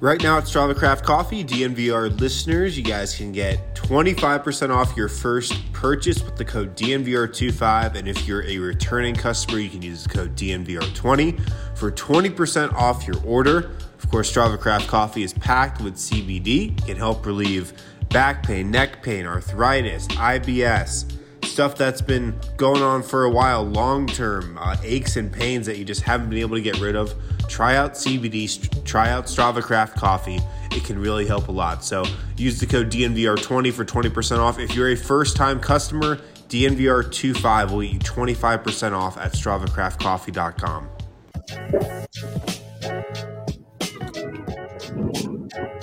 Right now at Strava Craft Coffee, DNVR listeners, you guys can get 25% off your first purchase with the code DNVR25. And if you're a returning customer, you can use the code DNVR20 for 20% off your order. Of course, Strava Craft Coffee is packed with CBD, it can help relieve back pain, neck pain, arthritis, IBS, stuff that's been going on for a while, long term uh, aches and pains that you just haven't been able to get rid of try out CBD, try out Strava Craft Coffee. It can really help a lot. So use the code DNVR20 for 20% off. If you're a first time customer, DNVR25 will get you 25% off at StravaCraftCoffee.com.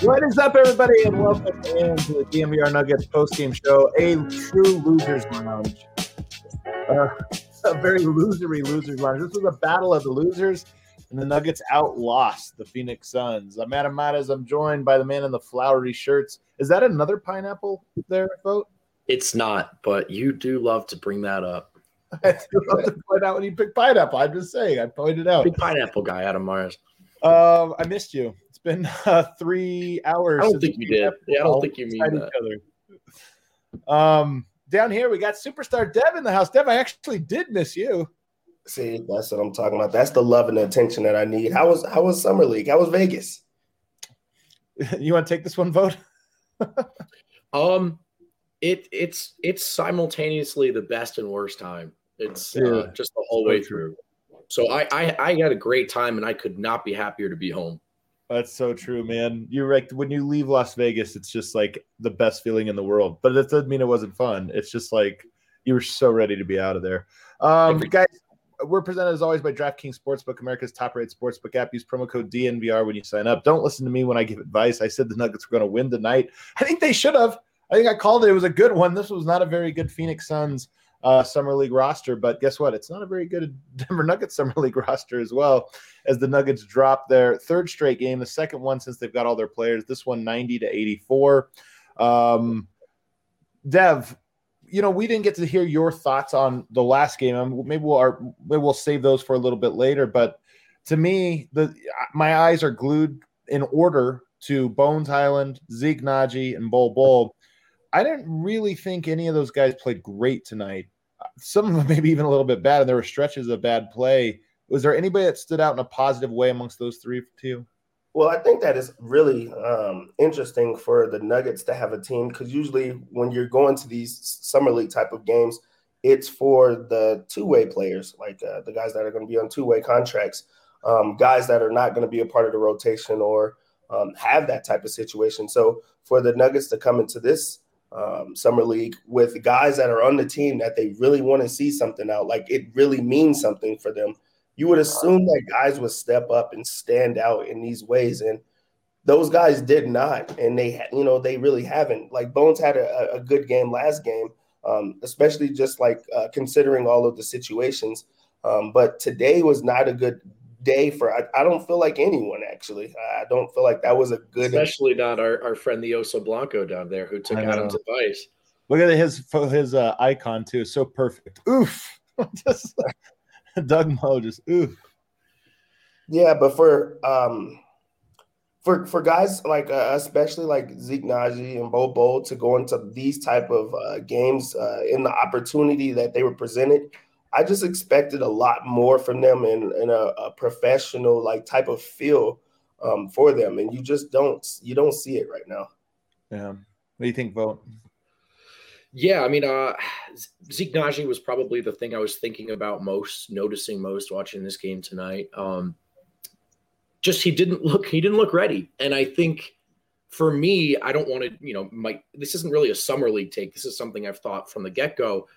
What is up, everybody, and welcome in to the DNVR Nuggets post-game show, a true losers lounge. Uh, a very losery losers lounge. This was a battle of the losers and the Nuggets outlost the Phoenix Suns. I'm Adam Mares. I'm joined by the man in the flowery shirts. Is that another pineapple there, vote? It's not, but you do love to bring that up. I do love to point out when you pick pineapple. I'm just saying, I pointed out. Big pineapple guy, Adam Mares. Um, I missed you. It's been uh, three hours. I don't think you did. Yeah, I don't think you mean that. Um, down here we got superstar Dev in the house. Dev, I actually did miss you. See, that's what I'm talking about. That's the love and the attention that I need. How was how was summer league? How was Vegas? You want to take this one vote? um, it it's it's simultaneously the best and worst time. It's uh, just the whole way through. So I, I I had a great time and I could not be happier to be home. That's so true, man. You're right. When you leave Las Vegas, it's just like the best feeling in the world. But it doesn't mean it wasn't fun. It's just like you were so ready to be out of there. Um, guys, we're presented as always by DraftKings Sportsbook, America's top-rated sportsbook app. Use promo code DNVR when you sign up. Don't listen to me when I give advice. I said the Nuggets were going to win tonight. I think they should have. I think I called it. It was a good one. This was not a very good Phoenix Suns uh, summer league roster, but guess what? It's not a very good Denver Nuggets summer league roster as well. As the Nuggets drop their third straight game, the second one since they've got all their players. This one 90 to 84. Um, Dev, you know, we didn't get to hear your thoughts on the last game. Maybe we'll maybe we'll save those for a little bit later. But to me, the my eyes are glued in order to Bones Hyland, Zeke Nnaji, and Bol Bol. I didn't really think any of those guys played great tonight. Some of them maybe even a little bit bad, and there were stretches of bad play. Was there anybody that stood out in a positive way amongst those three to you? Well, I think that is really um, interesting for the Nuggets to have a team because usually when you're going to these summer league type of games, it's for the two way players, like uh, the guys that are going to be on two way contracts, um, guys that are not going to be a part of the rotation or um, have that type of situation. So for the Nuggets to come into this um, summer league with guys that are on the team that they really want to see something out, like it really means something for them you would assume that guys would step up and stand out in these ways and those guys did not and they you know they really haven't. Like bones had a, a good game last game um, especially just like uh, considering all of the situations um, but today was not a good day for I, I, don't feel like anyone actually. I don't feel like that was a good especially not our, our friend the oso blanco down there who took adam's advice. Look at his his uh, icon too so perfect. Oof. Just Doug Moe just ooh. Yeah, but for um for for guys like uh, especially like Zeke Nnaji and Bol Bol to go into these type of uh, games uh, in the opportunity that they were presented, I just expected a lot more from them in, in a, a professional like type of feel um, for them, and you just don't you don't see it right now. Yeah, what do you think, Vote? Yeah, I mean, uh, Zeke Nnaji was probably the thing I was thinking about most, noticing most watching this game tonight. Um, just he didn't look he didn't look ready, and I think for me, I don't want to, you know, my this isn't really a summer league take. This is something I've thought from the get go.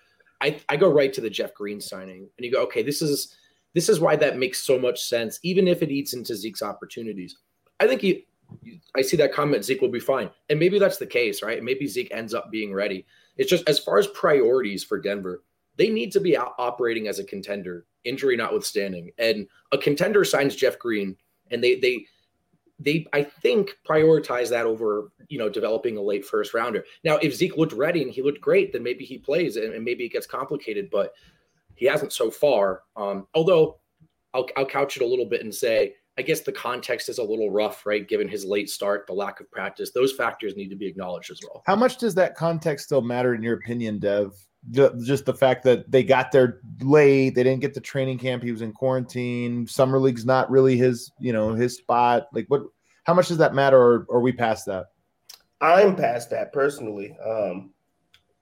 I, I go right to the Jeff Green signing, and you go, okay, this is this is why that makes so much sense, even if it eats into Zeke's opportunities. I think he, I see that comment. Zeke will be fine, and maybe that's the case, right? Maybe Zeke ends up being ready. It's just as far as priorities for Denver, they need to be operating as a contender, injury notwithstanding. And a contender signs Jeff Green, and they they they I think prioritize that over you know developing a late first rounder. Now, if Zeke looked ready and he looked great, then maybe he plays and, and maybe it gets complicated, but he hasn't so far. Um, although I'll, I'll couch it a little bit and say I guess the context is a little rough, right? Given his late start, the lack of practice, those factors need to be acknowledged as well. How much does that context still matter in your opinion, Dev? just the fact that they got there late, they didn't get the training camp. He was in quarantine. Summer league's not really his, you know, his spot. Like, what? How much does that matter, or, or are we past that? I'm past that personally. Um,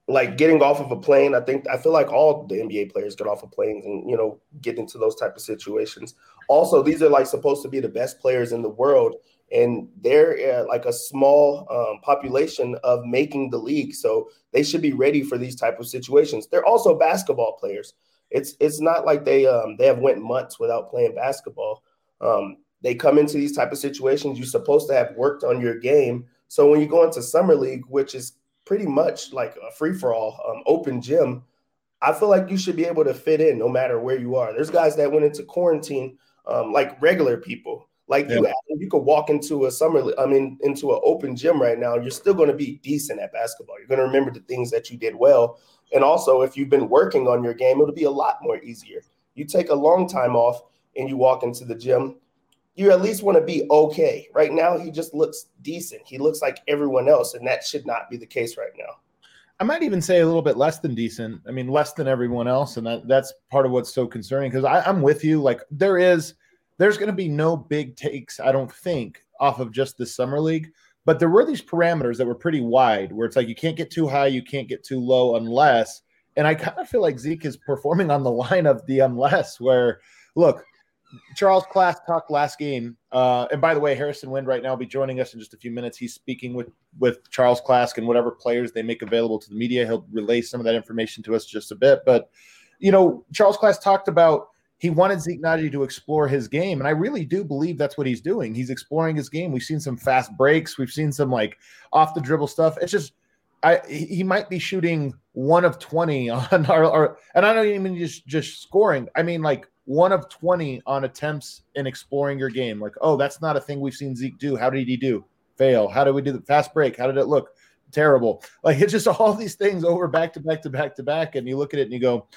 like getting off of a plane, I think I feel like all the NBA players get off of planes and you know get into those type of situations. Also, these are like supposed to be the best players in the world, and they're uh, like a small um, population of making the league, so they should be ready for these type of situations. They're also basketball players. It's it's not like they um, they have went months without playing basketball. Um, they come into these type of situations. You're supposed to have worked on your game. So when you go into summer league, which is pretty much like a free for all, um, open gym. I feel like you should be able to fit in no matter where you are. There's guys that went into quarantine um, like regular people. Like yeah. you, you could walk into a summer, I mean, into an open gym right now. You're still going to be decent at basketball. You're going to remember the things that you did well, and also if you've been working on your game, it'll be a lot more easier. You take a long time off and you walk into the gym you at least want to be okay. Right now, he just looks decent. He looks like everyone else, and that should not be the case right now. I might even say a little bit less than decent. I mean, less than everyone else, and that that's part of what's so concerning. Because I'm with you. Like there is, there's going to be no big takes. I don't think off of just the summer league, but there were these parameters that were pretty wide, where it's like you can't get too high, you can't get too low, unless. And I kind of feel like Zeke is performing on the line of the unless, where look, Charles Klask talked last game. Uh, and by the way, Harrison Wind right now will be joining us in just a few minutes. He's speaking with with Charles Klask and whatever players they make available to the media. He'll relay some of that information to us just a bit. But you know, Charles Klask talked about he wanted Zeke Nnaji to explore his game, and I really do believe that's what he's doing. He's exploring his game. We've seen some fast breaks. We've seen some like off the dribble stuff. It's just I he might be shooting one of twenty on our, our and I don't even just just scoring. I mean like one of 20 on attempts in exploring your game. Like, oh, that's not a thing we've seen Zeke do. How did he do? Fail. How did we do the fast break? How did it look? Terrible. Like it's just all these things over back to back to back to back. And you look at it and you go,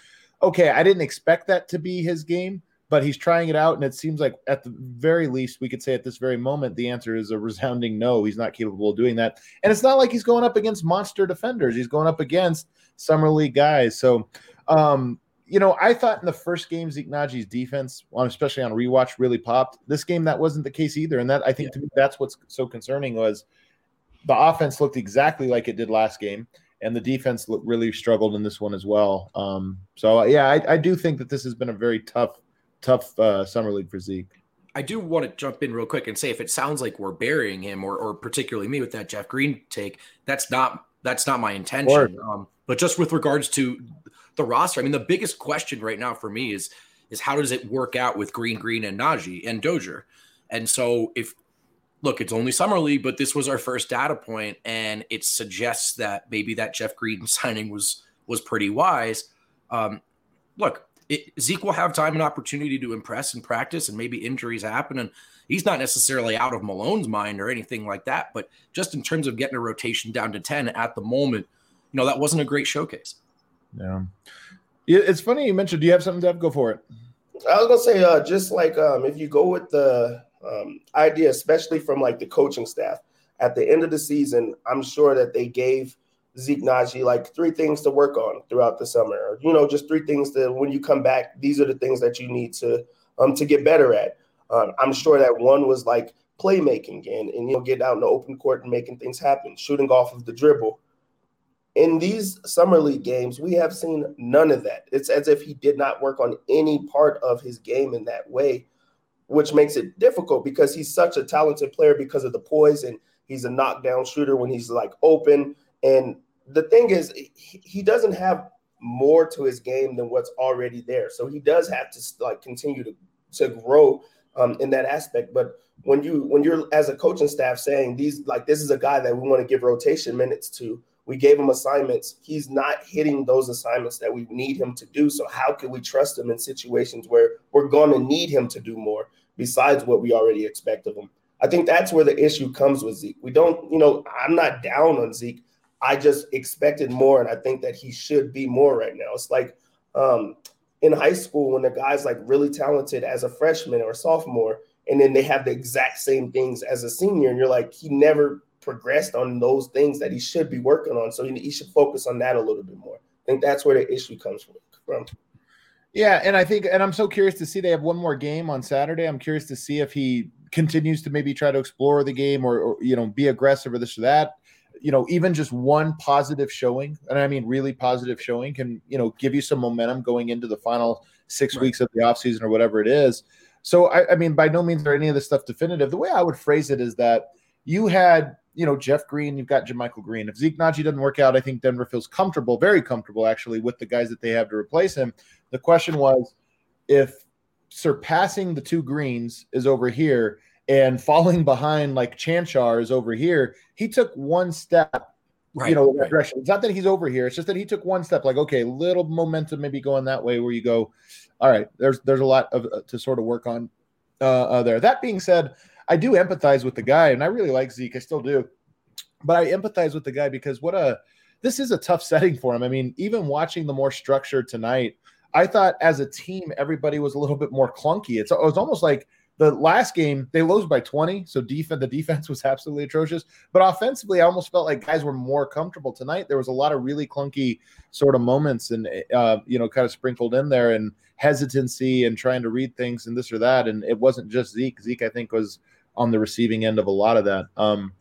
okay, I didn't expect that to be his game, but he's trying it out. And it seems like at the very least, we could say at this very moment, the answer is a resounding no. He's not capable of doing that. And it's not like he's going up against monster defenders. He's going up against summer league guys. So, um, you know, I thought in the first game Zeke Nnaji's defense, especially on rewatch, really popped. This game that wasn't the case either, and that I think yeah. to me that's what's so concerning was the offense looked exactly like it did last game, and the defense looked, really struggled in this one as well. Um, so yeah, I, I, do think that this has been a very tough, tough uh, summer league for Zeke. I do want to jump in real quick and say if it sounds like we're burying him, or, or particularly me with that Jeff Green take, that's not that's not my intention. Um, but just with regards to the roster. I mean, the biggest question right now for me is is how does it work out with Green, Green, and Nnaji and Dozier? And so if look, it's only summer league, but this was our first data point, and it suggests that maybe that Jeff Green signing was was pretty wise. Um, look, it, Zeke will have time and opportunity to impress and practice, and maybe injuries happen, and he's not necessarily out of Malone's mind or anything like that. But just in terms of getting a rotation down to ten at the moment, you know that wasn't a great showcase. Yeah. It's funny you mentioned. Do you have something, Dev? Go for it. I was gonna say, uh, just like um, if you go with the um, idea, especially from like the coaching staff, at the end of the season, I'm sure that they gave Zeke Nnaji like three things to work on throughout the summer, or you know, just three things that when you come back, these are the things that you need to um to get better at. Um, I'm sure that one was like playmaking and and you know, getting out in the open court and making things happen, shooting off of the dribble in these summer league games, we have seen none of that. It's as if he did not work on any part of his game in that way, which makes it difficult because he's such a talented player because of the poise and he's a knockdown shooter when he's like open. And the thing is, he doesn't have more to his game than what's already there. So he does have to like continue to to grow um, in that aspect. But when you when you're as a coaching staff saying these like this is a guy that we want to give rotation minutes to we gave him assignments. He's not hitting those assignments that we need him to do. So how can we trust him in situations where we're going to need him to do more besides what we already expect of him? I think that's where the issue comes with Zeke. We don't, you know, I'm not down on Zeke. I just expected more, and I think that he should be more right now. It's like um, in high school when the guy's like really talented as a freshman or sophomore, and then they have the exact same things as a senior, and you're like, he never progressed on those things that he should be working on. So he, should focus on that a little bit more. I think that's where the issue comes from. Yeah, and I think, and I'm so curious to see they have one more game on Saturday. I'm curious to see if he continues to maybe try to explore the game or, or you know be aggressive or this or that. You know, even just one positive showing, and I mean really positive showing, can you know give you some momentum going into the final six right. weeks of the offseason or whatever it is. So I, I mean, by no means are any of this stuff definitive. The way I would phrase it is that you had you know, Jeff Green, you've got JaMychal Green. If Zeke Nnaji doesn't work out, I think Denver feels comfortable, very comfortable actually, with the guys that they have to replace him. The question was if surpassing the two greens is over here and falling behind like Čančar is over here, he took one step, right, you know, right. direction. It's not that he's over here, it's just that he took one step, like, okay, little momentum maybe going that way where you go, all right, there's there's a lot of uh, to sort of work on uh, uh, there. That being said, I do empathize with the guy, and I really like Zeke. I still do, but I empathize with the guy because what a this is a tough setting for him. I mean, even watching the more structure tonight, I thought as a team everybody was a little bit more clunky. It's it was almost like the last game they lost by 20 so defense the defense was absolutely atrocious but offensively i almost felt like guys were more comfortable tonight there was a lot of really clunky sort of moments and uh, you know kind of sprinkled in there and hesitancy and trying to read things and this or that and it wasn't just zeke zeke i think was on the receiving end of a lot of that. Um,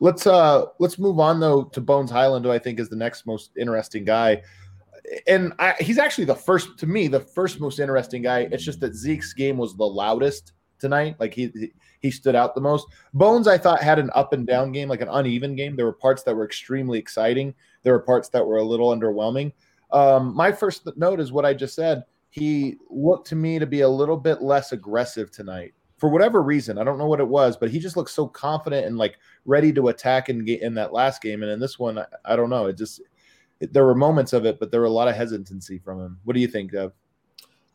let's uh let's move on though to Bones Hyland, who I think is the next most interesting guy. And I, he's actually the first to me, the first most interesting guy. It's just that Zeke's game was the loudest tonight. Like he he stood out the most. Bones, I thought, had an up and down game, like an uneven game. There were parts that were extremely exciting. There were parts that were a little underwhelming. Um, my first note is what I just said. He looked to me to be a little bit less aggressive tonight for whatever reason. I don't know what it was, but he just looked so confident and like ready to attack in, in that last game. And in this one, I, I don't know. It just, it, there were moments of it, but there were a lot of hesitancy from him. What do you think, Dev?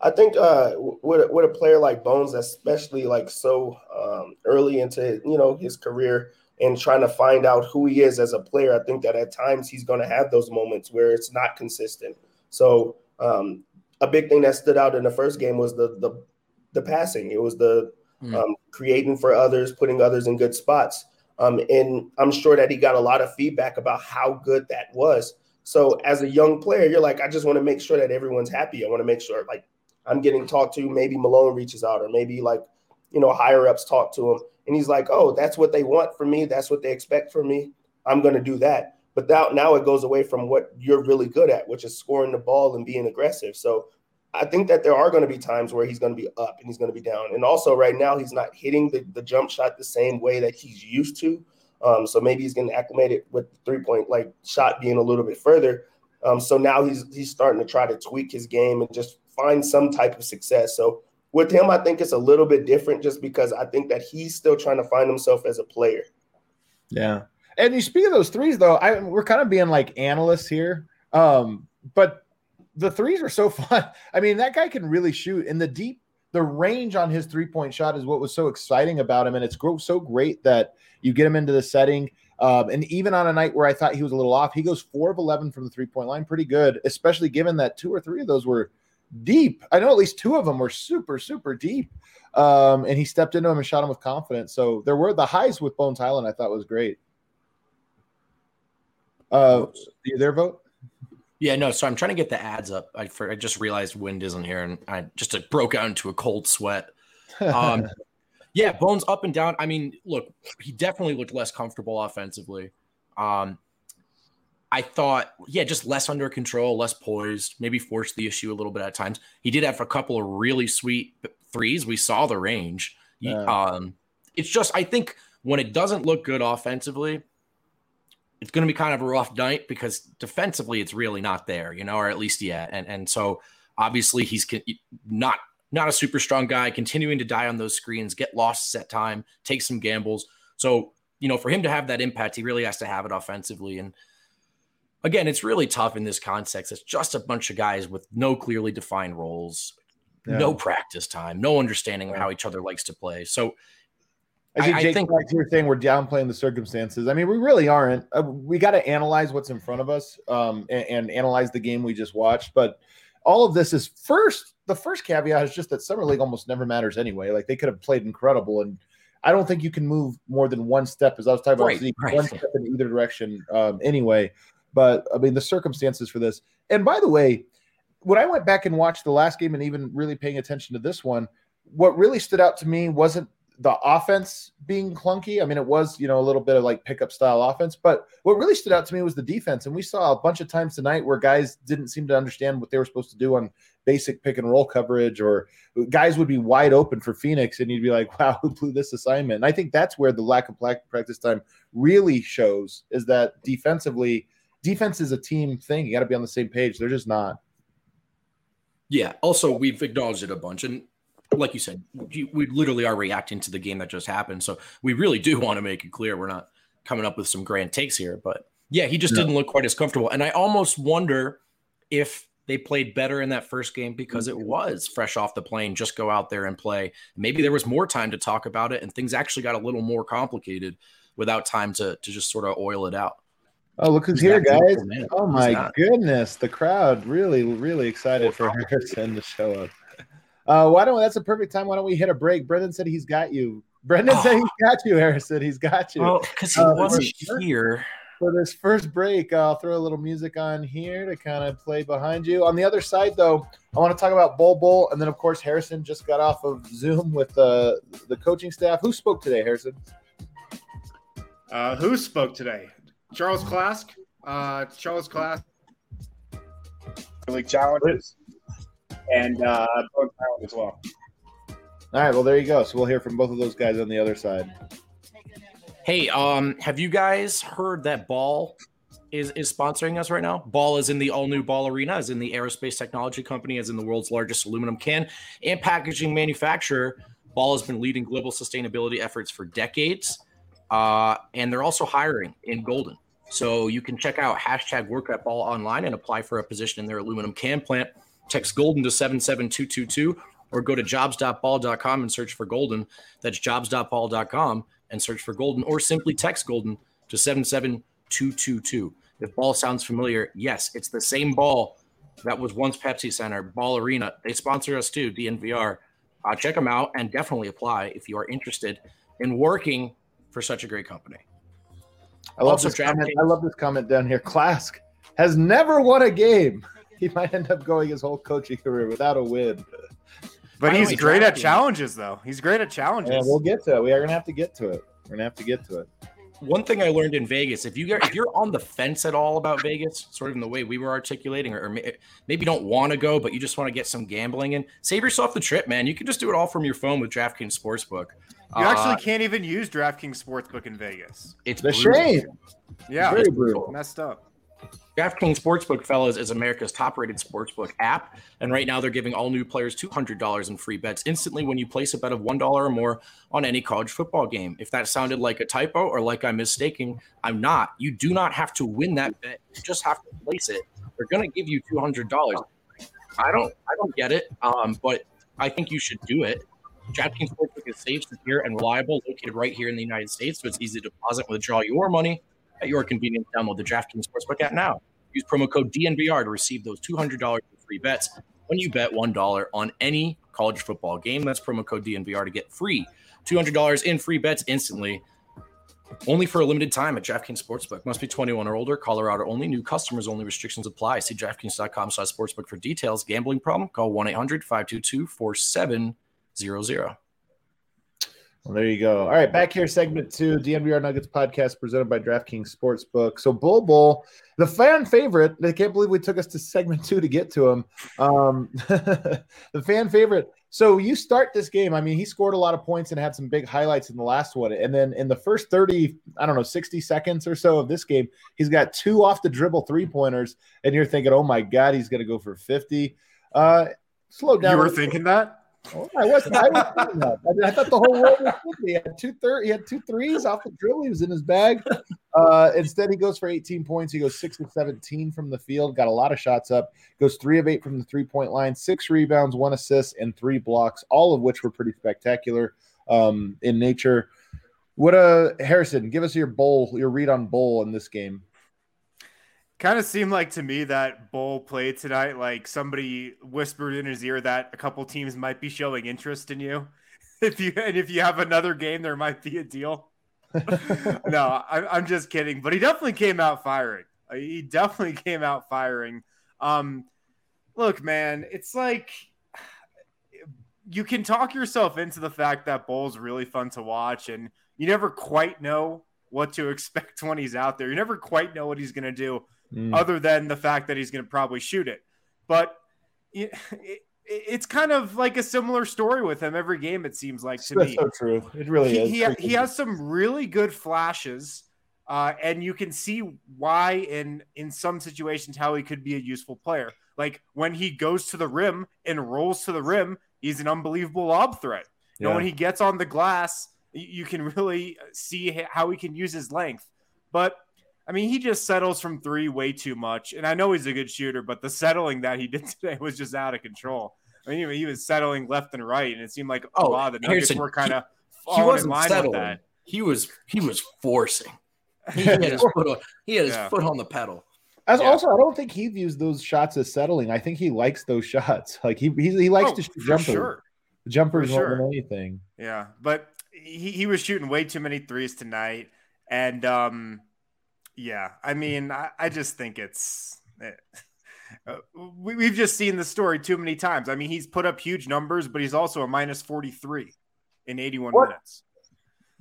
I think uh, with, with a player like Bones, especially like so um, early into you know his career and trying to find out who he is as a player, I think that at times he's going to have those moments where it's not consistent. So um, a big thing that stood out in the first game was the the the passing. It was the mm. um, creating for others, putting others in good spots. Um, and I'm sure that he got a lot of feedback about how good that was. So as a young player, you're like, I just want to make sure that everyone's happy. I want to make sure like I'm getting talked to. Maybe Malone reaches out, or maybe like you know higher ups talk to him, and he's like, oh, that's what they want from me. That's what they expect from me. I'm going to do that. But now, now it goes away from what you're really good at, which is scoring the ball and being aggressive. So I think that there are going to be times where he's going to be up and he's going to be down. And also, right now, he's not hitting the, the jump shot the same way that he's used to. Um, so maybe he's getting acclimated with the three point like shot being a little bit further. Um, so now he's he's starting to try to tweak his game and just find some type of success. So with him, I think it's a little bit different just because I think that he's still trying to find himself as a player. Yeah. And you speak of those threes, though, I, we're kind of being like analysts here. Um, but the threes are so fun. I mean, that guy can really shoot in the deep. The range on his three point shot is what was so exciting about him, and it's so great that you get him into the setting. Um, and even on a night where I thought he was a little off, he goes four of eleven from the three point line, pretty good, especially given that two or three of those were deep. I know at least two of them were super super deep. Um, and he stepped into him and shot him with confidence. So there were the highs with Bones Hyland. I thought was great. Uh, you there, vote? Yeah, no. So I'm trying to get the ads up. I, for, I just realized Wind isn't here, and I just uh, broke out into a cold sweat. Um, yeah, Bones up and down. I mean, look, he definitely looked less comfortable offensively. Um, I thought, yeah, just less under control, less poised, maybe forced the issue a little bit at times. He did have a couple of really sweet threes. We saw the range. Yeah. Um, it's just, I think when it doesn't look good offensively, it's going to be kind of a rough night because defensively it's really not there, you know, or at least yet. And and so obviously he's not not a super strong guy, continuing to die on those screens, get lost set time, take some gambles. So you know, for him to have that impact, he really has to have it offensively. And again, it's really tough in this context. It's just a bunch of guys with no clearly defined roles, yeah. no practice time, no understanding of how each other likes to play. So I think, I, Jake, I think you're saying we're downplaying the circumstances. I mean, we really aren't. Uh, we got to analyze what's in front of us um, and, and, analyze the game we just watched. But all of this is first. The first caveat is just that summer league almost never matters anyway. Like they could have played incredible, and I don't think you can move more than one step. As I was talking Right, about, right. one step in either direction um, anyway. But I mean, the circumstances for this. And by the way, when I went back and watched the last game, and even really paying attention to this one, what really stood out to me wasn't the offense being clunky. I mean, it was, you know, a little bit of like pickup style offense, but what really stood out to me was the defense. And we saw a bunch of times tonight where guys didn't seem to understand what they were supposed to do on basic pick and roll coverage, or guys would be wide open for Phoenix, and you'd be like, wow, who blew this assignment? And I think that's where the lack of practice time really shows is that defensively, defense is a team thing. You got to be on the same page. They're just not. Yeah. Also, we've acknowledged it a bunch, and like you said, we, literally are reacting to the game that just happened. So we really do want to make it clear we're not coming up with some grand takes here. But yeah, he just didn't look quite as comfortable, and I almost wonder if they played better in that first game because it was fresh off the plane. Just go out there and play. Maybe there was more time to talk about it, and things actually got a little more complicated without time to to just sort of oil it out. Oh, look who's Who's here, guys. Oh my goodness. The crowd really, really excited for Harrison to show up. Uh, why don't that's a perfect time? Why don't we hit a break? Brendan said he's got you. Brendan said he's got you, Harrison. He's got you. Well, because he Uh, wasn't sure. here. For this first break, I'll throw a little music on here to kind of play behind you. On the other side, though, I want to talk about Bol Bol. And then, of course, Harrison just got off of Zoom with uh, the coaching staff. Who spoke today, Harrison? Uh, who spoke today? Charles Klask. Uh, Charles Klask. League challenges, and uh, Bones Hyland as well. All right, well, there you go. So we'll hear from both of those guys on the other side. Hey, um, have you guys heard that Ball is is sponsoring us right now? Ball is in the all new Ball Arena, is in the aerospace technology company, is in the world's largest aluminum can and packaging manufacturer. Ball has been leading global sustainability efforts for decades, uh, and they're also hiring in Golden. So you can check out hashtag work at Ball online and apply for a position in their aluminum can plant. Text Golden to seven seven two two two or go to jobs.ball.com and search for Golden. That's jobs.ball.com and search for Golden, or simply text Golden to 77222. If ball sounds familiar, yes, it's the same ball that was once Pepsi Center, Ball Arena. They sponsor us too, DNVR. Uh, check them out and definitely apply if you are interested in working for such a great company. I love, Also, this comment. I love this comment down here. Klask has never won a game. He might end up going his whole coaching career without a win. But he's way, great at challenges, though. He's great at challenges. Yeah, we'll get to it. We are gonna have to get to it. We're gonna have to get to it. One thing I learned in Vegas, if you get, if you're on the fence at all about Vegas, sort of in the way we were articulating, or, or maybe you don't want to go, but you just want to get some gambling in, save yourself the trip, man. You can just do it all from your phone with DraftKings Sportsbook. you Uh, actually can't even use DraftKings Sportsbook in Vegas. it's The brutal. shame. Yeah, Very brutal. messed up. DraftKings Sportsbook, fellas, is America's top-rated sportsbook app, and right now they're giving all new players two hundred dollars in free bets instantly when you place a bet of one dollar or more on any college football game. If that sounded like a typo or like I'm mistaking, I'm not. You do not have to win that bet; you just have to place it. They're going to give you two hundred dollars. I don't, I don't get it, um, but I think you should do it. DraftKings Sportsbook is safe, secure, and reliable, located right here in the United States, so it's easy to deposit and withdraw your money at your convenience. Download the DraftKings Sportsbook app now. Use promo code DNVR to receive those $200 in free bets when you bet $1 on any college football game. That's promo code DNVR to get free $200 in free bets instantly. Only for a limited time at DraftKings Sportsbook. Must be 21 or older. Colorado only. New customers only. Restrictions apply. See DraftKings.com slash sportsbook for details. Gambling problem? Call 1-800-522-4700. Well, there you go. All right, back here, segment two, DNVR Nuggets podcast presented by DraftKings Sportsbook. So, Bol Bol, the fan favorite, I can't believe we took us to segment two to get to him. Um, the fan favorite. So, you start this game. I mean, he scored a lot of points and had some big highlights in the last one. And then in the first 30, I don't know, 60 seconds or so of this game, he's got two off the dribble three pointers. And you're thinking, oh my God, he's going to go for 50. Uh, slow down. You were thinking that? Oh, I. I was that. I, mean, I thought the whole world was thinking he had two thir- He had two threes off the dribble. He was in his bag. Uh, instead, he goes for 18 points. He goes six of 17 from the field. Got a lot of shots up. Goes three of eight from the three point line. Six rebounds, one assist, and three blocks. All of which were pretty spectacular um, in nature. What uh Harrison? Give us your Bol, your read on Bol in this game. Kind of seemed like to me that Bol played tonight like somebody whispered in his ear that a couple teams might be showing interest in you. If you and if you have another game, there might be a deal. no, I, am just kidding. But he definitely came out firing. Uh, he definitely came out firing. Um, look, man, it's like you can talk yourself into the fact that Bol's really fun to watch, and you never quite know what to expect when he's out there. You never quite know what he's going to do mm. other than the fact that he's going to probably shoot it. But it, it, it's kind of like a similar story with him every game. It seems like to That's me. So true. It really he, is. He, he has some really good flashes, uh, and you can see why in in some situations how he could be a useful player. Like when he goes to the rim and rolls to the rim, he's an unbelievable lob threat. You yeah. know, when he gets on the glass, you can really see how he can use his length. But I mean, he just settles from three way too much. And I know he's a good shooter, but the settling that he did today was just out of control. I mean, he was settling left and right, and it seemed like a oh, lot of the Nuggets were kind of he, wasn't settling. He was he was forcing. He had his foot on, he had his yeah. foot on the pedal. As yeah. also, I don't think he views those shots as settling. I think he likes those shots. Like he he, he likes oh, to shoot jumpers. Sure. Jumpers more than anything. Yeah, but he, he was shooting way too many threes tonight, and um, yeah, I mean, I, I just think it's. It, uh, we, have just seen the story too many times. I mean, he's put up huge numbers, but he's also a minus 43 in 81 what? minutes.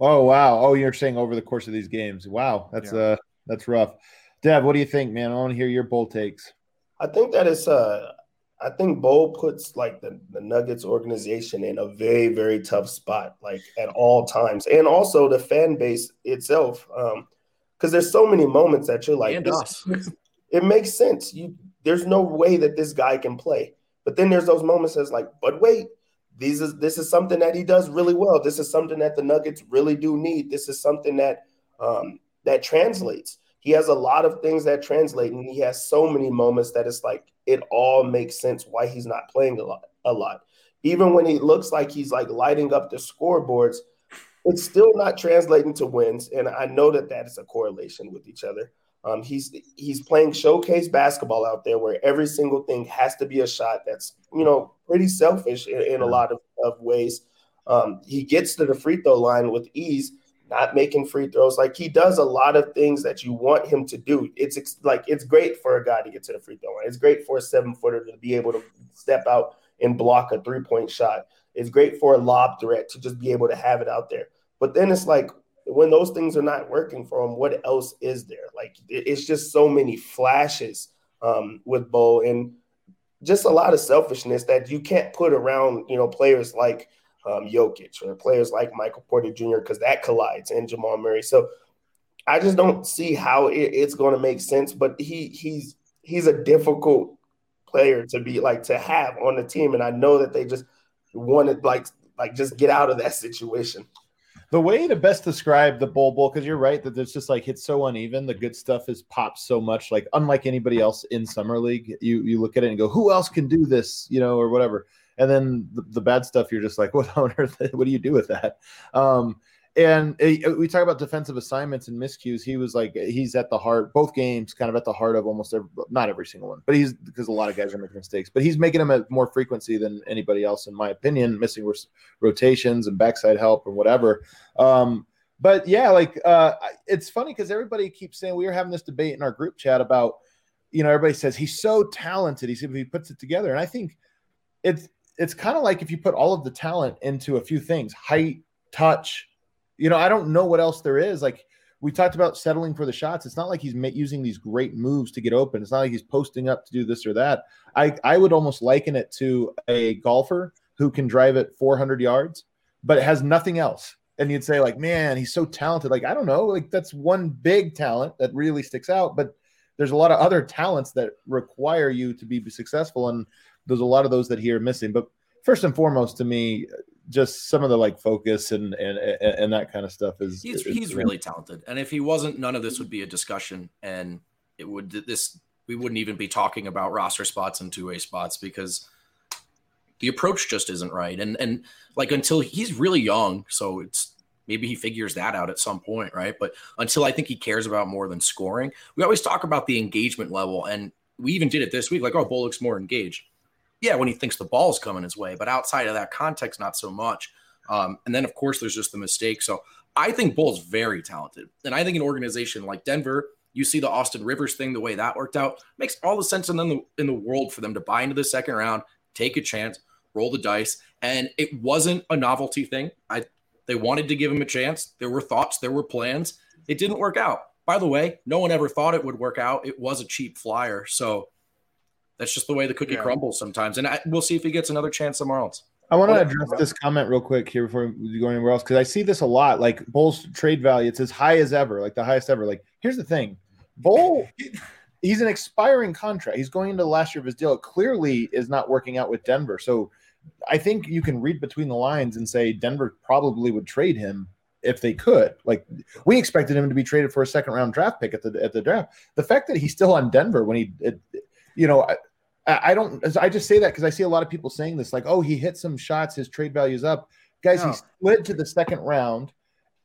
Oh wow! Oh, you're saying over the course of these games? Wow, that's yeah. uh that's rough. Dev, what do you think, man? I want to hear your Bol takes. I think that it's uh I think Bol puts like the, the Nuggets organization in a very, very tough spot, like at all times. And also the fan base itself. Um, because there's so many moments that you're like, this, it makes sense. You there's no way that this guy can play. But then there's those moments that's like, but wait, these is this is something that he does really well. This is something that the Nuggets really do need. This is something that um, that translates. He has a lot of things that translate, and he has so many moments that it's like it all makes sense why he's not playing a lot. A lot, even when he looks like he's like lighting up the scoreboards, it's still not translating to wins. And I know that that is a correlation with each other. Um, he's he's playing showcase basketball out there where every single thing has to be a shot that's you know pretty selfish in, in a lot of, of ways. Um, he gets to the free throw line with ease, not making free throws. Like he does a lot of things that you want him to do. It's ex- like it's great for a guy to get to the free throw line. It's great for a seven footer to be able to step out and block a three point shot. It's great for a lob threat to just be able to have it out there. But then it's like when those things are not working for him, what else is there? Like it's just so many flashes um, with Bol and just a lot of selfishness that you can't put around, you know, players like um, Jokic or players like Michael Porter Jr. because that collides and Jamal Murray. So I just don't see how it, it's going to make sense. But he he's he's a difficult player to be like to have on the team, and I know that they just wanted like like just get out of that situation the way to best describe the Bol Bol because you're right that it's just like it's so uneven. The good stuff is popped so much, like unlike anybody else in summer league. You you look at it and go, who else can do this, you know, or whatever. And then the, the bad stuff, you're just like, what on earth? What do you do with that? Um, and we talk about defensive assignments and miscues. He was like he's at the heart both games, kind of at the heart of almost every, not every single one, but he's because a lot of guys are making mistakes, but he's making them at more frequency than anybody else, in my opinion. Missing rotations and backside help and whatever. Um, but yeah, like uh, it's funny because everybody keeps saying we were having this debate in our group chat about, you know, everybody says he's so talented. He he puts it together, and I think it's it's kind of like if you put all of the talent into a few things, height, touch you know, I don't know what else there is. Like we talked about settling for the shots. It's not like he's using these great moves to get open. It's not like he's posting up to do this or that. I, I would almost liken it to a golfer who can drive it 400 yards, but it has nothing else. And you'd say, like, man, he's so talented. Like, I don't know. Like, that's one big talent that really sticks out. But there's a lot of other talents that require you to be successful. And there's a lot of those that he are missing. But first and foremost, to me, just some of the like focus and and and that kind of stuff is he's, is, he's really talented and if he wasn't none of this would be a discussion and it would this we wouldn't even be talking about roster spots and two-way spots because the approach just isn't right and and like until he's really young so it's maybe he figures that out at some point, right? But until I think he cares about more than scoring, we always talk about the engagement level. And we even did it this week, like, oh, Bol looks more engaged. Yeah, when he thinks the ball's coming his way, but outside of that context, not so much. Um, and then, of course, there's just the mistake. So I think Bol's very talented. And I think an organization like Denver, you see the Austin Rivers thing, the way that worked out, makes all the sense in the, in the world for them to buy into the second round, take a chance, roll the dice. And it wasn't a novelty thing. I they wanted to give him a chance. There were thoughts, there were plans. It didn't work out. By the way, no one ever thought it would work out. It was a cheap flyer. So that's just the way the cookie yeah. crumbles sometimes. And I, we'll see if he gets another chance somewhere else. I want to address this comment real quick here before we go anywhere else because I see this a lot. Like Bol's trade value, it's as high as ever, like the highest ever. Like, here's the thing Bol, he's an expiring contract. He's going into the last year of his deal. It clearly is not working out with Denver. So I think you can read between the lines and say Denver probably would trade him if they could. Like we expected him to be traded for a second round draft pick at the at the draft. The fact that he's still on Denver when he, it, you know, I, I, don't. I just say that because I see a lot of people saying this, like, oh, he hit some shots, his trade value is up. Guys, no. he slid to the second round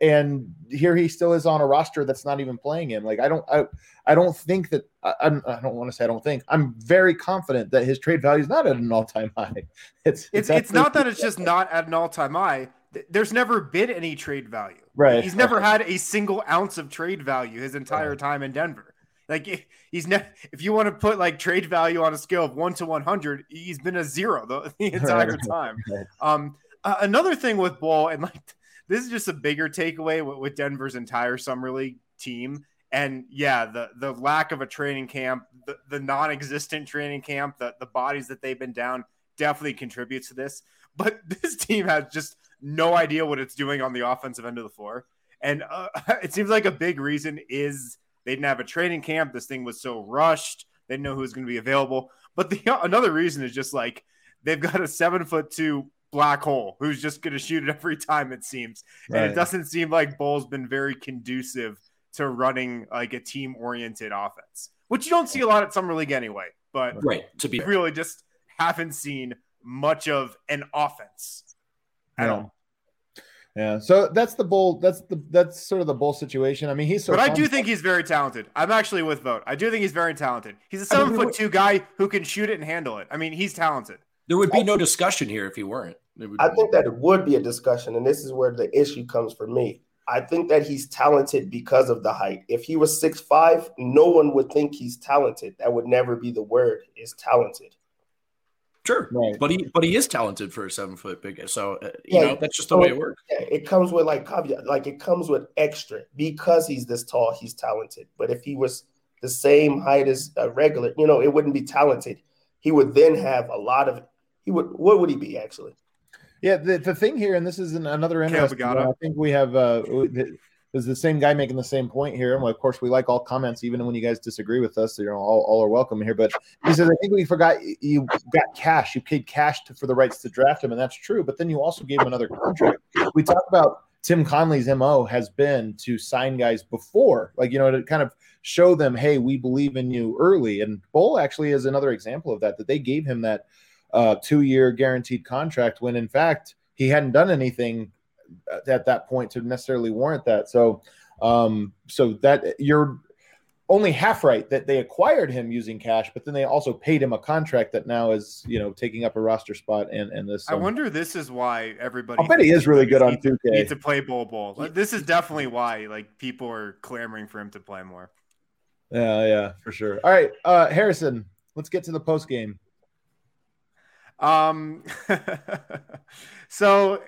and here he still is on a roster that's not even playing him. Like I don't, I, I don't think that I, I'm, I don't want to say I don't think I'm very confident that his trade value is not at an all time high. It's it's, it's, it's not that it's just not at an all time high. There's never been any trade value. Right. He's never had a single ounce of trade value his entire right. time in Denver. Like he's ne- if you want to put like trade value on a scale of one to one hundred, he's been a zero the, the entire right. time. Um, uh, another thing with Bol and like this is just a bigger takeaway with, with Denver's entire summer league team. And yeah, the the lack of a training camp, the, the non-existent training camp, the, the bodies that they've been down definitely contributes to this. But this team has just no idea what it's doing on the offensive end of the floor. And uh, it seems like a big reason is they didn't have a training camp. This thing was so rushed. They didn't know who was going to be available. But the another reason is just like they've got a seven foot two black hole who's just going to shoot it every time it seems. Right. And it doesn't seem like Bol's been very conducive to running like a team oriented offense, which you don't see a lot at Summer League anyway. But right to be really just haven't seen much of an offense at yeah. all. Yeah, so that's the Bol. That's the that's sort of the Bol situation. I mean, he's so. But I do think he's very talented. I'm actually with vote. I do think he's very talented. He's a seven I mean, foot two guy who can shoot it and handle it. I mean, he's talented. There would be no discussion here if he weren't. I think that it would be a discussion, and this is where the issue comes for me. I think that he's talented because of the height. If he was six five, no one would think he's talented. That would never be the word. Is talented. Sure, right. but he but he is talented for a seven foot big. So uh, you yeah, know that's just the so, way it works. Yeah, it comes with like caveat, like it comes with extra because he's this tall. He's talented. But if he was the same height as a regular, you know, it wouldn't be talented. He would then have a lot of. He would. What would he be actually? Yeah, the, the thing here, and this is an, another interesting. One, I think we have uh, is the same guy making the same point here. And of course, we like all comments, even when you guys disagree with us. You know, all, all are welcome here. But he says, I think we forgot you got cash. You paid cash to, for the rights to draft him, and that's true. But then you also gave him another contract. We talk about Tim Connelly's mo has been to sign guys before, like you know, to kind of show them, hey, we believe in you early. And Bol actually is another example of that. That they gave him that uh, two year guaranteed contract when in fact he hadn't done anything at that point to necessarily warrant that. So, um, so that you're only half right that they acquired him using cash, but then they also paid him a contract that now is you know taking up a roster spot and and this. I wonder this is why everybody. I bet he is really good on two K. Need to play Bol Bol. This is definitely why like people are clamoring for him to play more. Yeah, yeah, for sure. All right, uh, Harrison, let's get to the post game. Um, so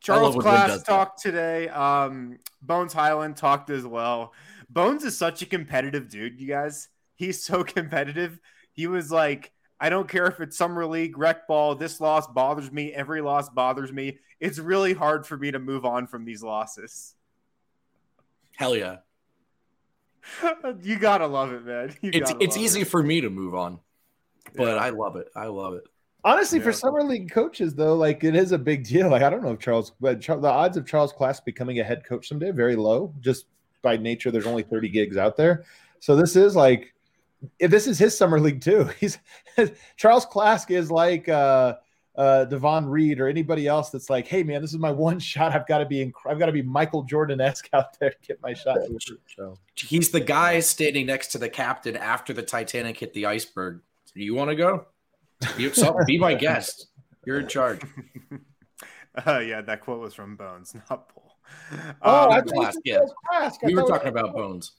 Charles Klask talked today. Um, Bones Hyland talked as well. Bones is such a competitive dude, you guys. He's so competitive. He was like, I don't care if it's summer league, rec ball. This loss bothers me. Every loss bothers me. It's really hard for me to move on from these losses. Hell yeah. you gotta love it, man. You it's it's easy it. for me to move on, but yeah. I love it. I love it. Honestly, yeah. for summer league coaches, though, like it is a big deal. Like I don't know if Charles, but the odds of Charles Klask becoming a head coach someday very low. Just by nature, there's only 30 gigs out there. So this is like, if this is his summer league too. He's Charles Klask is like uh uh, Davon Reed or anybody else that's like, hey man, this is my one shot. I've got to be inc- I've got to be Michael Jordan esque out there to get my shot. So He's the guy standing next to the captain after the Titanic hit the iceberg. Do you want to go? You, so, be my guest. You're in charge. Uh, yeah, that quote was from Bones, not Paul. Oh, Um, I Klask, thought yeah. it was Klask. I We were thought- talking about Bones.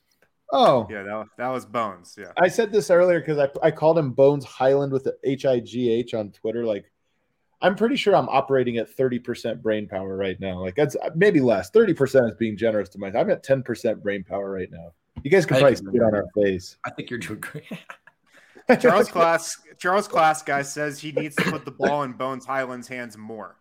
Oh, yeah, that, that was Bones. Yeah. I said this earlier because I, I called him Bones Highland with the H I G H on Twitter. Like, I'm pretty sure I'm operating at 30% brain power right now. Like, that's maybe less. 30% is being generous to myself. I'm at 10% brain power right now. You guys can I probably see it on our face. I think you're doing great. Charles Klask Charles Klask guy says he needs to put the ball in Bones Hyland's hands more.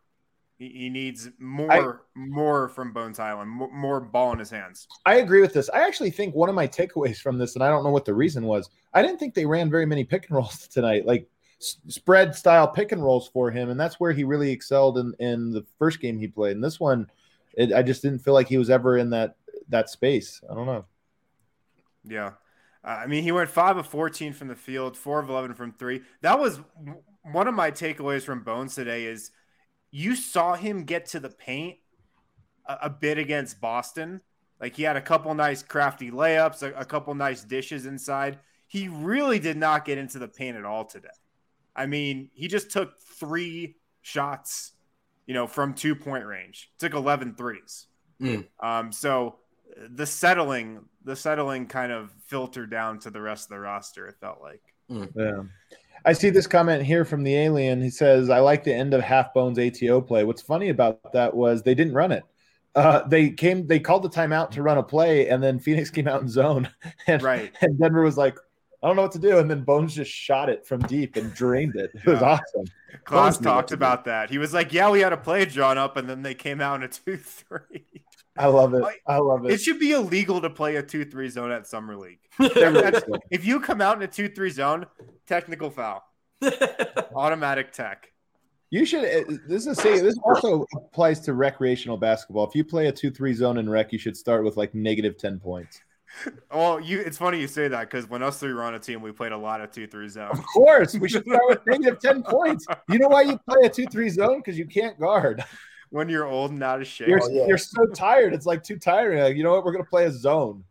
He, he needs more more from Bones Highland, more, more ball in his hands. I agree with this. I actually think one of my takeaways from this, and I don't know what the reason was, I didn't think they ran very many pick and rolls tonight, like s- spread style pick and rolls for him, and that's where he really excelled in in the first game he played. And this one, it, I just didn't feel like he was ever in that that space. I don't know. Yeah. Uh, I mean, he went five of 14 from the field, four of 11 from three. That was one of my takeaways from Bones today is you saw him get to the paint a, a bit against Boston. Like he had a couple nice crafty layups, a, a couple nice dishes inside. He really did not get into the paint at all today. I mean, he just took three shots, you know, from two point range, took 11 threes. Mm. Um, so the settling, the settling kind of filtered down to the rest of the roster. It felt like. Yeah. I see this comment here from the alien. He says, I like the end of half bones ATO play. What's funny about that was they didn't run it. Uh, they came, they called the timeout to run a play, and then Phoenix came out in zone. And, Right. and Denver was like, I don't know what to do. And then Bones just shot it from deep and drained it. It was Yeah. awesome. Klask Bones talked to do. about that. He was like, "Yeah, we had a play drawn up, and then they came out in a two-three. I love it. Like, I love It it. should be illegal to play a two-three zone at summer league. If you come out in a two-three zone, technical foul, automatic tech. You should. uh, This is say this also applies to recreational basketball. If you play a two-three zone in rec, you should start with like negative ten points. Well, you it's funny you say that because when us three were on a team, we played a lot of two-three zone. Of course, we should start with negative ten points. You know why you play a two-three zone? Because you can't guard. When you're old and out of shape. You're Oh, yeah. you're so tired. It's like too tiring. Like, you know what? We're gonna play a zone.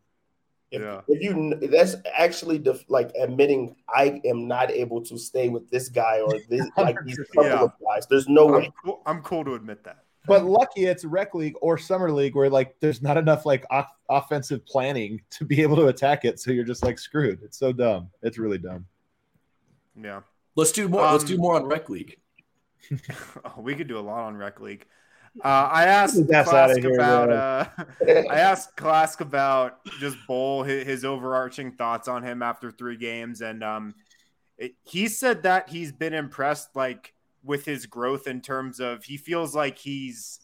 If, Yeah. if you that's actually def, like admitting I am not able to stay with this guy or this like these couple Yeah. of guys. There's no I'm way. cool, I'm cool to admit that. But lucky it's rec league or summer league where like there's not enough like off- offensive planning to be able to attack it. So you're just like screwed. It's so dumb. It's really dumb. Yeah. Let's do more. let's Um, do more on Rec League. Oh, we could do a lot on Rec League. Uh, I asked outta here, about. Uh, I asked Klask about just Bol his, his overarching thoughts on him after three games, and um, it, he said that he's been impressed, like with his growth in terms of he feels like he's.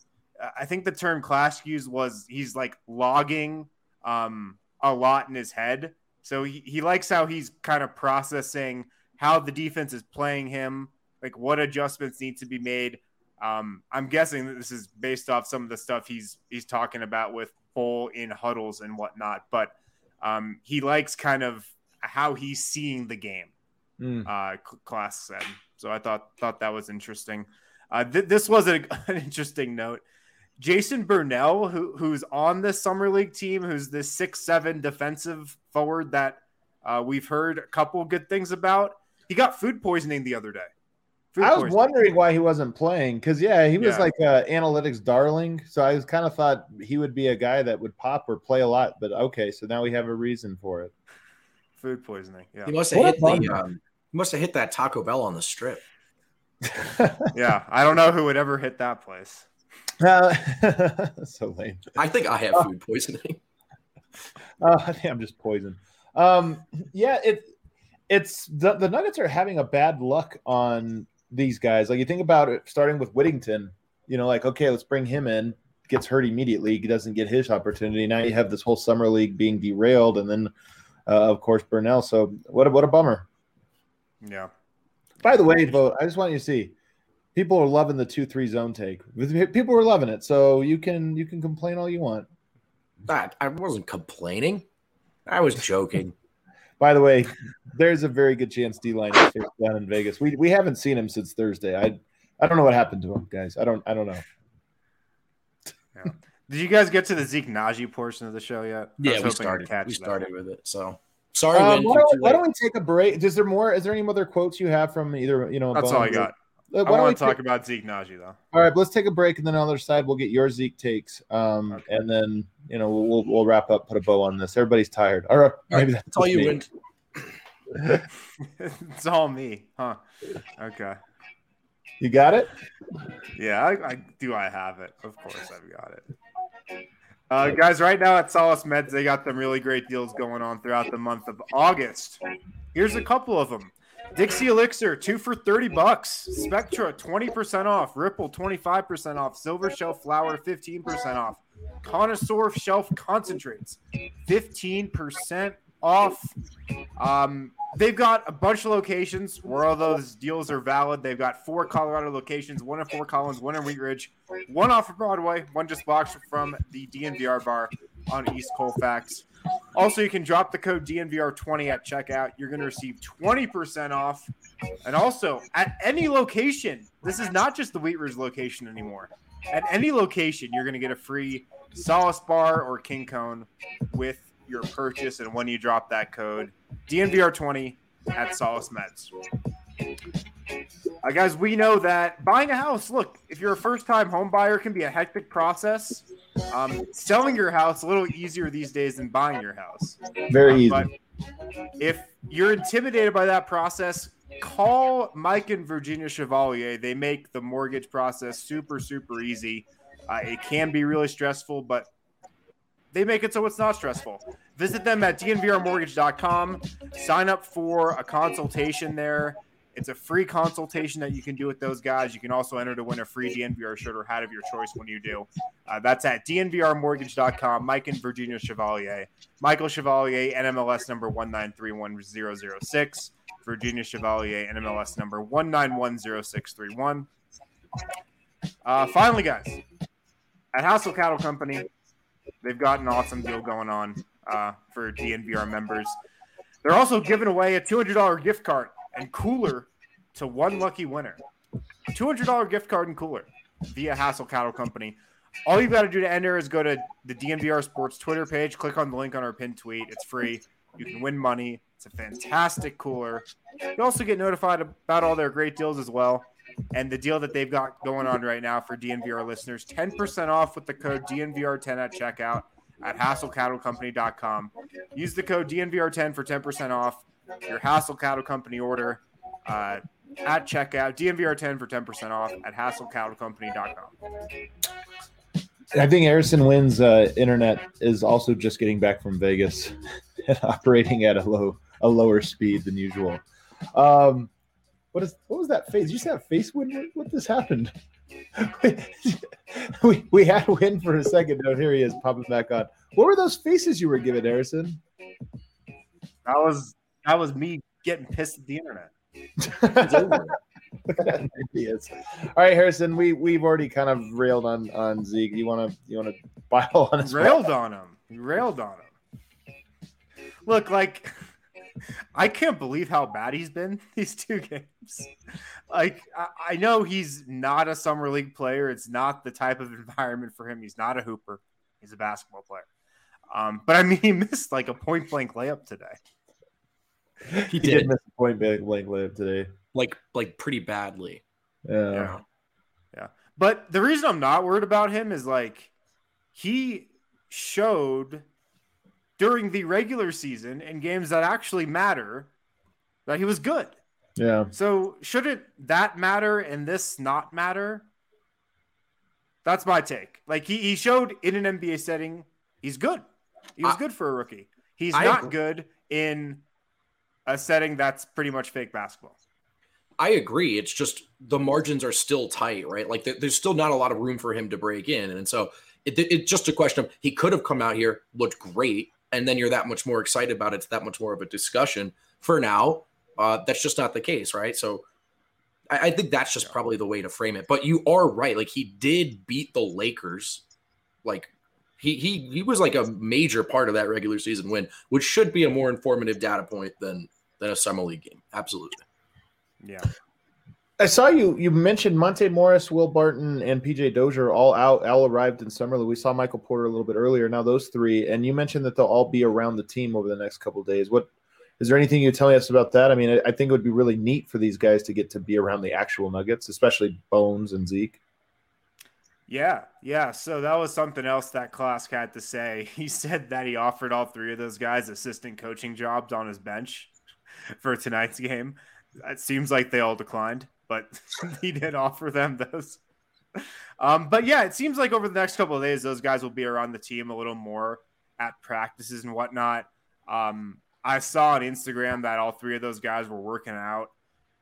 I think the term Klask used was he's like logging um, a lot in his head. So he, he likes how he's kind of processing how the defense is playing him, like what adjustments need to be made. Um, I'm guessing that this is based off some of the stuff he's he's talking about with Bol in huddles and whatnot. But um, he likes kind of how he's seeing the game. Mm. Uh, Klask said. So I thought thought that was interesting. Uh, th- this was a, an interesting note. Jason Burnell, who who's on the summer league team, who's this six seven defensive forward that uh, we've heard a couple good things about. He got food poisoning the other day. Food I was wondering why he wasn't playing because yeah, he was Yeah. like uh, analytics darling. So I was kind of thought he would be a guy that would pop or play a lot. But okay, so now we have a reason for it. food poisoning. Yeah, He must have hit the. Um, he must have hit that Taco Bell on the strip. yeah. I don't know who would ever hit that place. Uh, so lame. I think I have Oh. food poisoning. Uh, I think I'm just poisoned. Um, yeah, it it's the, the Nuggets are having a bad luck on these guys. Like you think about it, starting with Whittington. You know, like okay, let's bring him in. Gets hurt immediately. He doesn't get his opportunity. Now you have this whole summer league being derailed, and then uh, of course Burnell. So what a, what a bummer. Yeah. By the way, vote. I just want you to see. People are loving the two three zone take. People are loving it. So you can you can complain all you want. I, I wasn't complaining. I was joking. By the way, there's a very good chance D line is down in Vegas. We we haven't seen him since Thursday. I I don't know what happened to him, guys. I don't. I don't know. Yeah. Did you guys get to the Zeke Nnaji portion of the show yet? Yeah, we started. catch We that. started with it. So sorry, Um, why, don't, why don't we take a break? Is there more? Is there any other quotes you have from either you know? That's all I Bones or- got. I don't want to talk take- about Zeke Nnaji though. All right, let's take a break, and then on the other side, we'll get your Zeke takes, um, Okay. and then you know we'll we'll wrap up, put a bow on this. Everybody's tired. All right, maybe that's That's all you me. win. it's all me, huh? Okay. You got it. Yeah, I, I do. I have it. Of course, I've got it. Uh, guys, right now at Solace Meds, they got some really great deals going on throughout the month of August. Here's a couple of them. Dixie Elixir, two for 30 bucks. Spectra, 20% off. Ripple, 25% off. Silver Shelf Flower, 15% off. Connoisseur Shelf Concentrates, 15% off. Um, they've got a bunch of locations where all those deals are valid. They've got four Colorado locations, one in Fort Collins, one in Wheat Ridge, one off of Broadway, one just blocks from the DNVR bar on East Colfax. Also, you can drop the code DNVR20 at checkout. You're going to receive 20% off. And also, at any location, this is not just the Wheat Ridge location anymore. At any location, you're going to get a free Solace Bar or King Cone with your purchase. And when you drop that code, DNVR20 at Solace Meds. Uh, guys, we know that buying a house, look, if you're a first time home buyer, can be a hectic process. Um, selling your house a little easier these days than buying your house. Very Uh, easy. If you're intimidated by that process, call Mike and Virginia Chevalier. They make the mortgage process super, super easy. Uh, it can be really stressful, but they make it so it's not stressful. Visit them at dnvrmortgage.com. Sign up for a consultation there. It's a free consultation that you can do with those guys. You can also enter to win a free DNVR shirt or hat of your choice when you do. Uh, that's at dnvrmortgage.com. Mike and Virginia Chevalier. Michael Chevalier, NMLS number 1931006. Virginia Chevalier, NMLS number 1910631. Uh, finally, guys, at Hassel Cattle Company, they've got an awesome deal going on uh, for DNVR members. They're also giving away a $200 gift card and cooler to one lucky winner. $200 gift card and cooler via Hassel Cattle Company. All you've got to do to enter is go to the DNVR Sports Twitter page, click on the link on our pinned tweet. It's free. You can win money. It's a fantastic cooler. You also get notified about all their great deals as well. And the deal that they've got going on right now for DNVR listeners 10% off with the code DNVR10 at checkout at hasslecattlecompany.com. Use the code DNVR10 for 10% off your Hassel Cattle Company order uh, at checkout. DNVR10 for 10% off at hasslecattlecompany.com. I think Harrison Wind's uh, internet is also just getting back from Vegas and operating at a low a lower speed than usual. Um, what is what was that face? Did you say that face win? What, this happened? we we had Wind for a second. Now here he is popping back on. What were those faces you were giving, Harrison? That was that was me getting pissed at the internet. All right, Harrison, we we've already kind of railed on on Zeke. You want to you want to pile on well? railed on him. You railed on him. Look, like I can't believe how bad he's been these two games. Like I, I know he's not a summer league player. It's not the type of environment for him. He's not a hooper. He's a basketball player. Um, but I mean, he missed like a point blank layup today. He He did did miss a point blank blank layup today. like like pretty badly. Yeah. Yeah. Yeah. But the reason I'm not worried about him is like he showed during the regular season in games that actually matter that he was good. Yeah. So shouldn't that matter and this not matter? That's my take. Like he, he showed in an NBA setting, he's good. He was I- good for a rookie. He's I not agree. good in a setting that's pretty much fake basketball. I agree. It's just the margins are still tight, right? Like there's still not a lot of room for him to break in, and so it, it's just a question of he could have come out here, looked great, and then you're that much more excited about it. It's that much more of a discussion. For now, uh, that's just not the case, right? So I, I think that's just probably the way to frame it. But you are right. Like he did beat the Lakers, like. He, he he was like a major part of that regular season win, which should be a more informative data point than than a summer league game. Absolutely. Yeah. I saw you. You mentioned Monte Morris, Will Barton, and PJ Dozier all out, all arrived in summer league. We saw Michael Porter a little bit earlier. Now those three, and you mentioned that they'll all be around the team over the next couple days. What is there anything you're telling us about that? I mean, I, I think it would be really neat for these guys to get to be around the actual Nuggets, especially Bones and Zeke. Yeah, yeah. So that was something else that Klask had to say. He said that he offered all three of those guys assistant coaching jobs on his bench for tonight's game. It seems like they all declined but he did offer them those. Um, but yeah, it seems like over the next couple of days, those guys will be around the team a little more at practices and whatnot. Um, I saw on Instagram that all three of those guys were working out,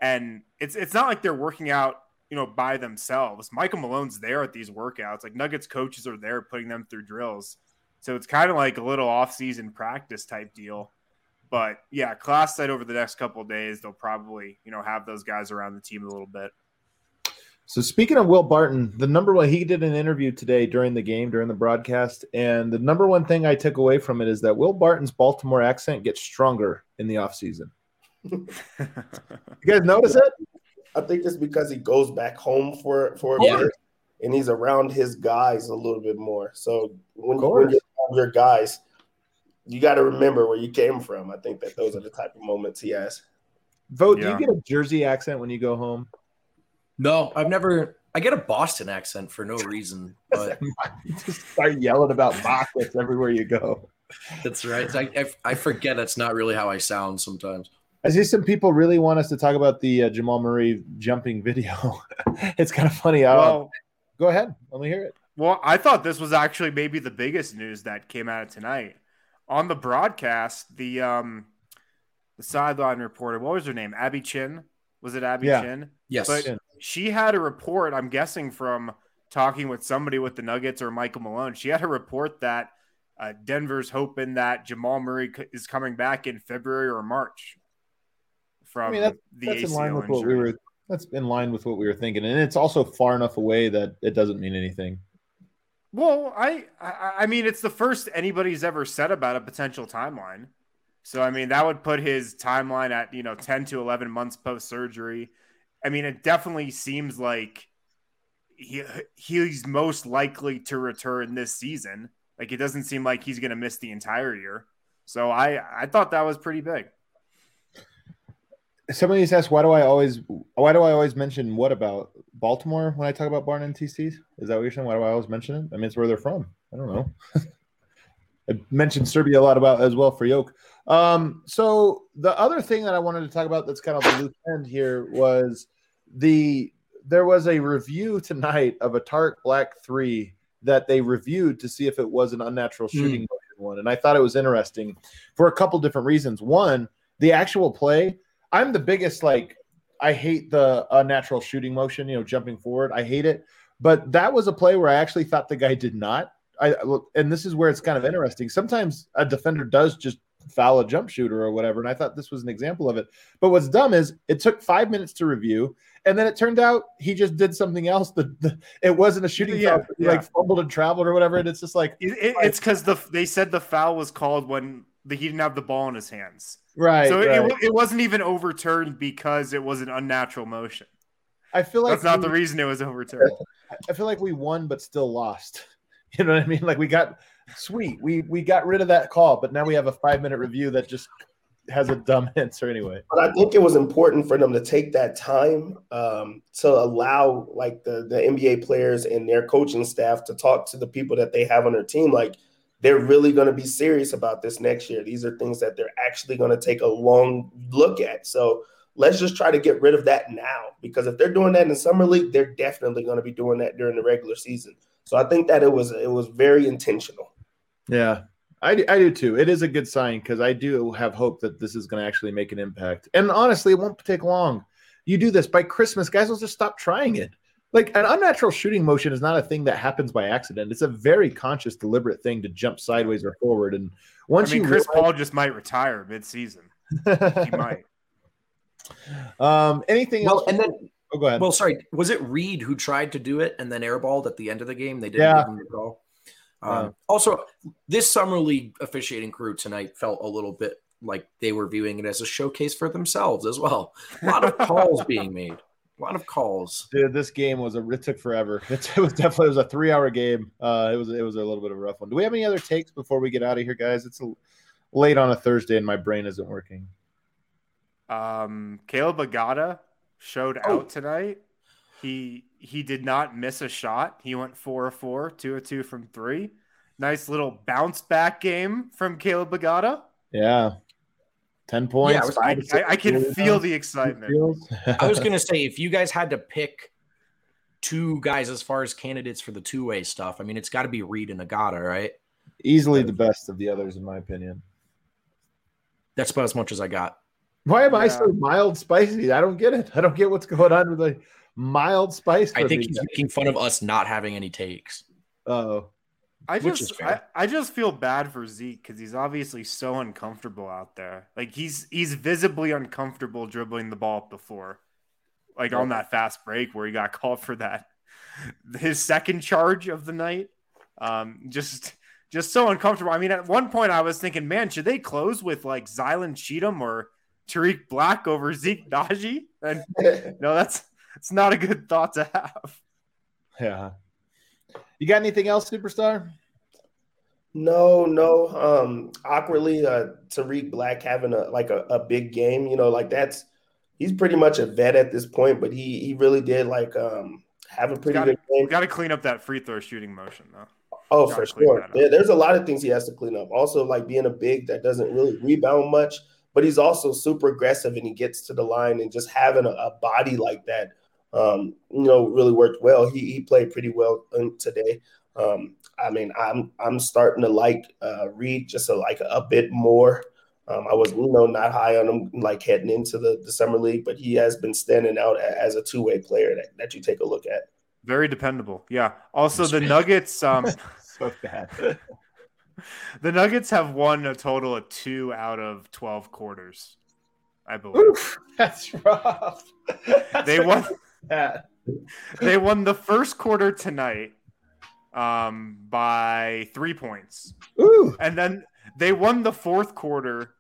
and it's it's not like they're working out, you know, by themselves. Michael Malone's there at these workouts. Like Nuggets coaches are there putting them through drills, so it's kind of like a little off-season practice type deal. But yeah, Klask said over the next couple of days they'll probably you know have those guys around the team a little bit. So speaking of Will Barton, the number one he did an interview today during the game during the broadcast, and the number one thing I took away from it is that Will Barton's Baltimore accent gets stronger in the offseason. you guys notice it? I think it's because he goes back home for for a yeah. bit, and he's around his guys a little bit more. So when, when you're your guys, you got to remember where you came from. I think that those are the type of moments he has. Vote. Yeah. Do you get a Jersey accent when you go home? No, I've never. I get a Boston accent for no reason. But just start yelling about Boston everywhere you go. That's right. I, I, I forget that's not really how I sound sometimes. I see some people really want us to talk about the uh, Jamal Murray jumping video. it's kind of funny. Uh, well, go ahead. Let me hear it. Well, I thought this was actually maybe the biggest news that came out of tonight on the broadcast, the um the sideline reporter, what was her name? Abby Chin. Was it Abby yeah. Chin? Yes. But she had a report, I'm guessing from talking with somebody with the Nuggets or Michael Malone. She had a report that uh, Denver's hoping that Jamal Murray is coming back in February or March from I mean, that's, the that's ACL in line with injury. what we were that's in line with what we were thinking. And it's also far enough away that it doesn't mean anything. Well, I, I, I mean, it's the first anybody's ever said about a potential timeline. So I mean, that would put his timeline at you know ten to eleven months post surgery. I mean, it definitely seems like he he's most likely to return this season. Like it doesn't seem like he's going to miss the entire year. So I I thought that was pretty big somebody's asked why do I always why do I always mention what about Baltimore when I talk about barn and TCs? Is that what you're saying? Why do I always mention it? I mean, it's where they're from. I don't know. I mentioned Serbia a lot about as well for Yoke. Um, so the other thing that I wanted to talk about that's kind of a loose end here was the there was a review tonight of a Tarik Black three that they reviewed to see if it was an unnatural hmm. shooting mm. one, and I thought it was interesting for a couple different reasons. One, the actual play I'm the biggest like I hate the unnatural shooting motion, you know, jumping forward. I hate it. But that was a play where I actually thought the guy did not. I and this is where it's kind of interesting. Sometimes a defender does just foul a jump shooter or whatever, and I thought this was an example of it. But what's dumb is it took five minutes to review, and then it turned out he just did something else. That the, it wasn't a shooting yeah, foul. Yeah. like fumbled and traveled or whatever, and it's just like it, it, it's because the they said the foul was called when he didn't have the ball in his hands. Right. So right. It, it wasn't even overturned because it was an unnatural motion. I feel like that's not we, the reason it was overturned. I feel like we won but still lost. You know what I mean? Like we got sweet. We we got rid of that call, but now we have a five minute review that just has a dumb answer anyway. But I think it was important for them to take that time um, to allow like the the NBA players and their coaching staff to talk to the people that they have on their team. Like they're really going to be serious about this next year. These are things that they're actually going to take a long look at. So let's just try to get rid of that now because if they're doing that in summer league, they're definitely going to be doing that during the regular season. So I think that it was it was very intentional. Yeah, I, I do too. It is a good sign because I do have hope that this is going to actually make an impact. And honestly, it won't take long. You do this by Christmas, guys will just stop trying it like an unnatural shooting motion is not a thing that happens by accident. It's a very conscious, deliberate thing to jump sideways or forward. And once I mean, you Chris realize... Paul just might retire mid-season. he might. Um, anything well, else? And then, oh, go ahead. Well, sorry, was it Reed who tried to do it and then airballed at the end of the game? They didn't yeah. give him the call. Um, yeah. Also, this summer league officiating crew tonight felt a little bit like they were viewing it as a showcase for themselves as well. A lot of calls being made. A lot of calls. Dude, this game was a it took forever. It, it was definitely it was a three hour game. Uh, it was it was a little bit of a rough one. Do we have any other takes before we get out of here, guys? It's a, late on a Thursday and my brain isn't working. Um, Caleb Agada showed Oh. out tonight. He he did not miss a shot. He went four of four, two of two from three. Nice little bounce back game from Caleb Agada. Yeah, ten points. I was- I, five I, I can rebounds, feel the excitement. I was gonna say if you guys had to pick two guys as far as candidates for the two way stuff, I mean it's got to be Reed and Agada, right? easily the best of the others, in my opinion. That's about as much as I got. Why am I so mild spicy? I don't get it. I don't get what's going on with the mild spice. I think me. he's making fun of us not having any takes. Oh, I just I. I just feel bad for Zeke because he's obviously so uncomfortable out there. Like he's he's visibly uncomfortable dribbling the ball up the floor. Like on that fast break where he got called for that. His second charge of the night. Um just just so uncomfortable. I mean, at one point I was thinking, man, should they close with like Zylan Cheatham or Tarik Black over Zeke Nnaji? And no, that's it's not a good thought to have. yeah. You got anything else, superstar? No, no. Um, awkwardly, uh, Tarik Black having a like a, a big game. You know, like that's he's pretty much a vet at this point, but he he really did like um have a pretty Gotta- good game. Got to clean up that free throw shooting motion though. Oh, for sure. that up. There- there's a lot of things he has to clean up. Also, like being a big that doesn't really rebound much, but he's also super aggressive and he gets to the line and just having a, a body like that, um, you know, really worked well. He he played pretty well today. Um, I mean, I'm I'm starting to like uh, Reed just a, like a bit more. Um, I was, you know, not high on him like heading into the, the summer league, but he has been standing out as a two way player that, that you take a look at. Very dependable. Yeah. Also, the Nuggets. Um, So bad. the Nuggets have won a total of two out of twelve quarters. I believe Oof, that's rough. they won. That. They won the first quarter tonight, um, by three points, Ooh. and then they won the fourth quarter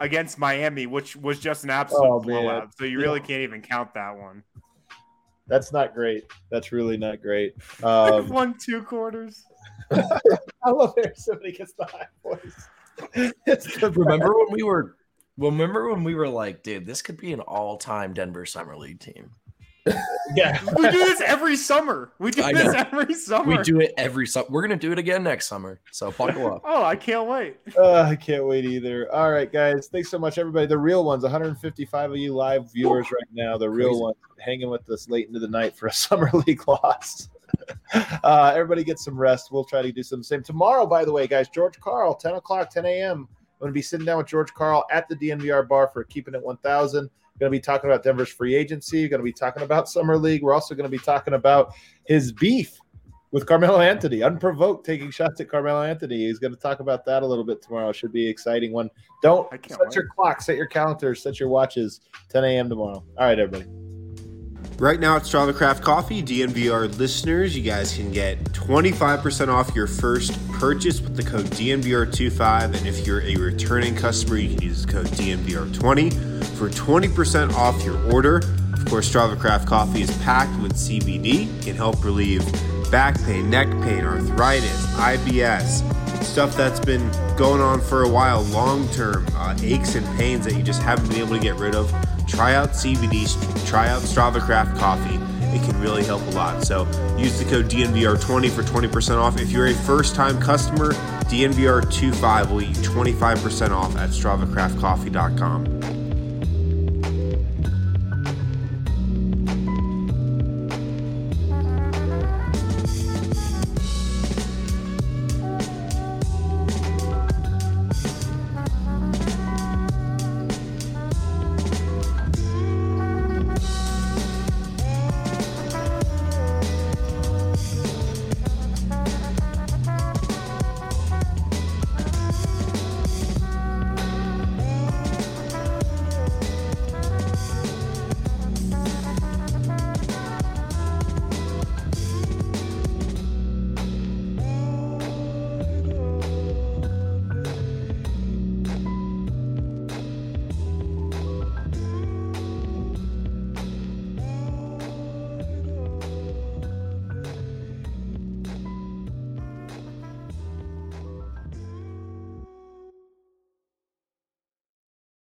against Miami, which was just an absolute Oh, man. blowout. So you really can't even count that one. That's not great. That's really not great. They've Um, won two quarters. I love how somebody gets the high voice. It's the Remember when we were remember when we were like, dude, this could be an all-time Denver Summer League team. Yeah. We do this every summer. We do I this know. every summer. We do it every summer. We're gonna do it again next summer. So buckle up. Oh, I can't wait. Uh, I can't wait either. All right, guys. Thanks so much, everybody. The real ones, 155 of you live viewers right now. The real Crazy. ones hanging with us late into the night for a summer league loss. Uh, everybody get some rest. We'll try to do some same tomorrow. By the way, guys, George Karl, 10 o'clock, 10 a.m. I'm going to be sitting down with George Karl at the DNVR bar for keeping it 1,000. Going to be talking about Denver's free agency. Going to be talking about summer league. We're also going to be talking about his beef with Carmelo Anthony, unprovoked, taking shots at Carmelo Anthony. He's going to talk about that a little bit tomorrow. Should be an exciting one. Don't set wait. your clock, set your calendars, set your watches. 10 a.m. tomorrow. All right, everybody. Right now at Strava Craft Coffee, DNVR listeners, you guys can get 25% off your first purchase with the code DNVR25. And if you're a returning customer, you can use the code DNVR20 for 20% off your order. Of course, Strava Craft Coffee is packed with CBD, can help relieve back pain, neck pain, arthritis, IBS, stuff that's been going on for a while, long term uh, aches and pains that you just haven't been able to get rid of. Try out CBD, try out Strava Craft Coffee. It can really help a lot. So use the code DNVR20 for 20% off. If you're a first time customer, DNVR25 will get you 25% off at StravaCraftCoffee.com.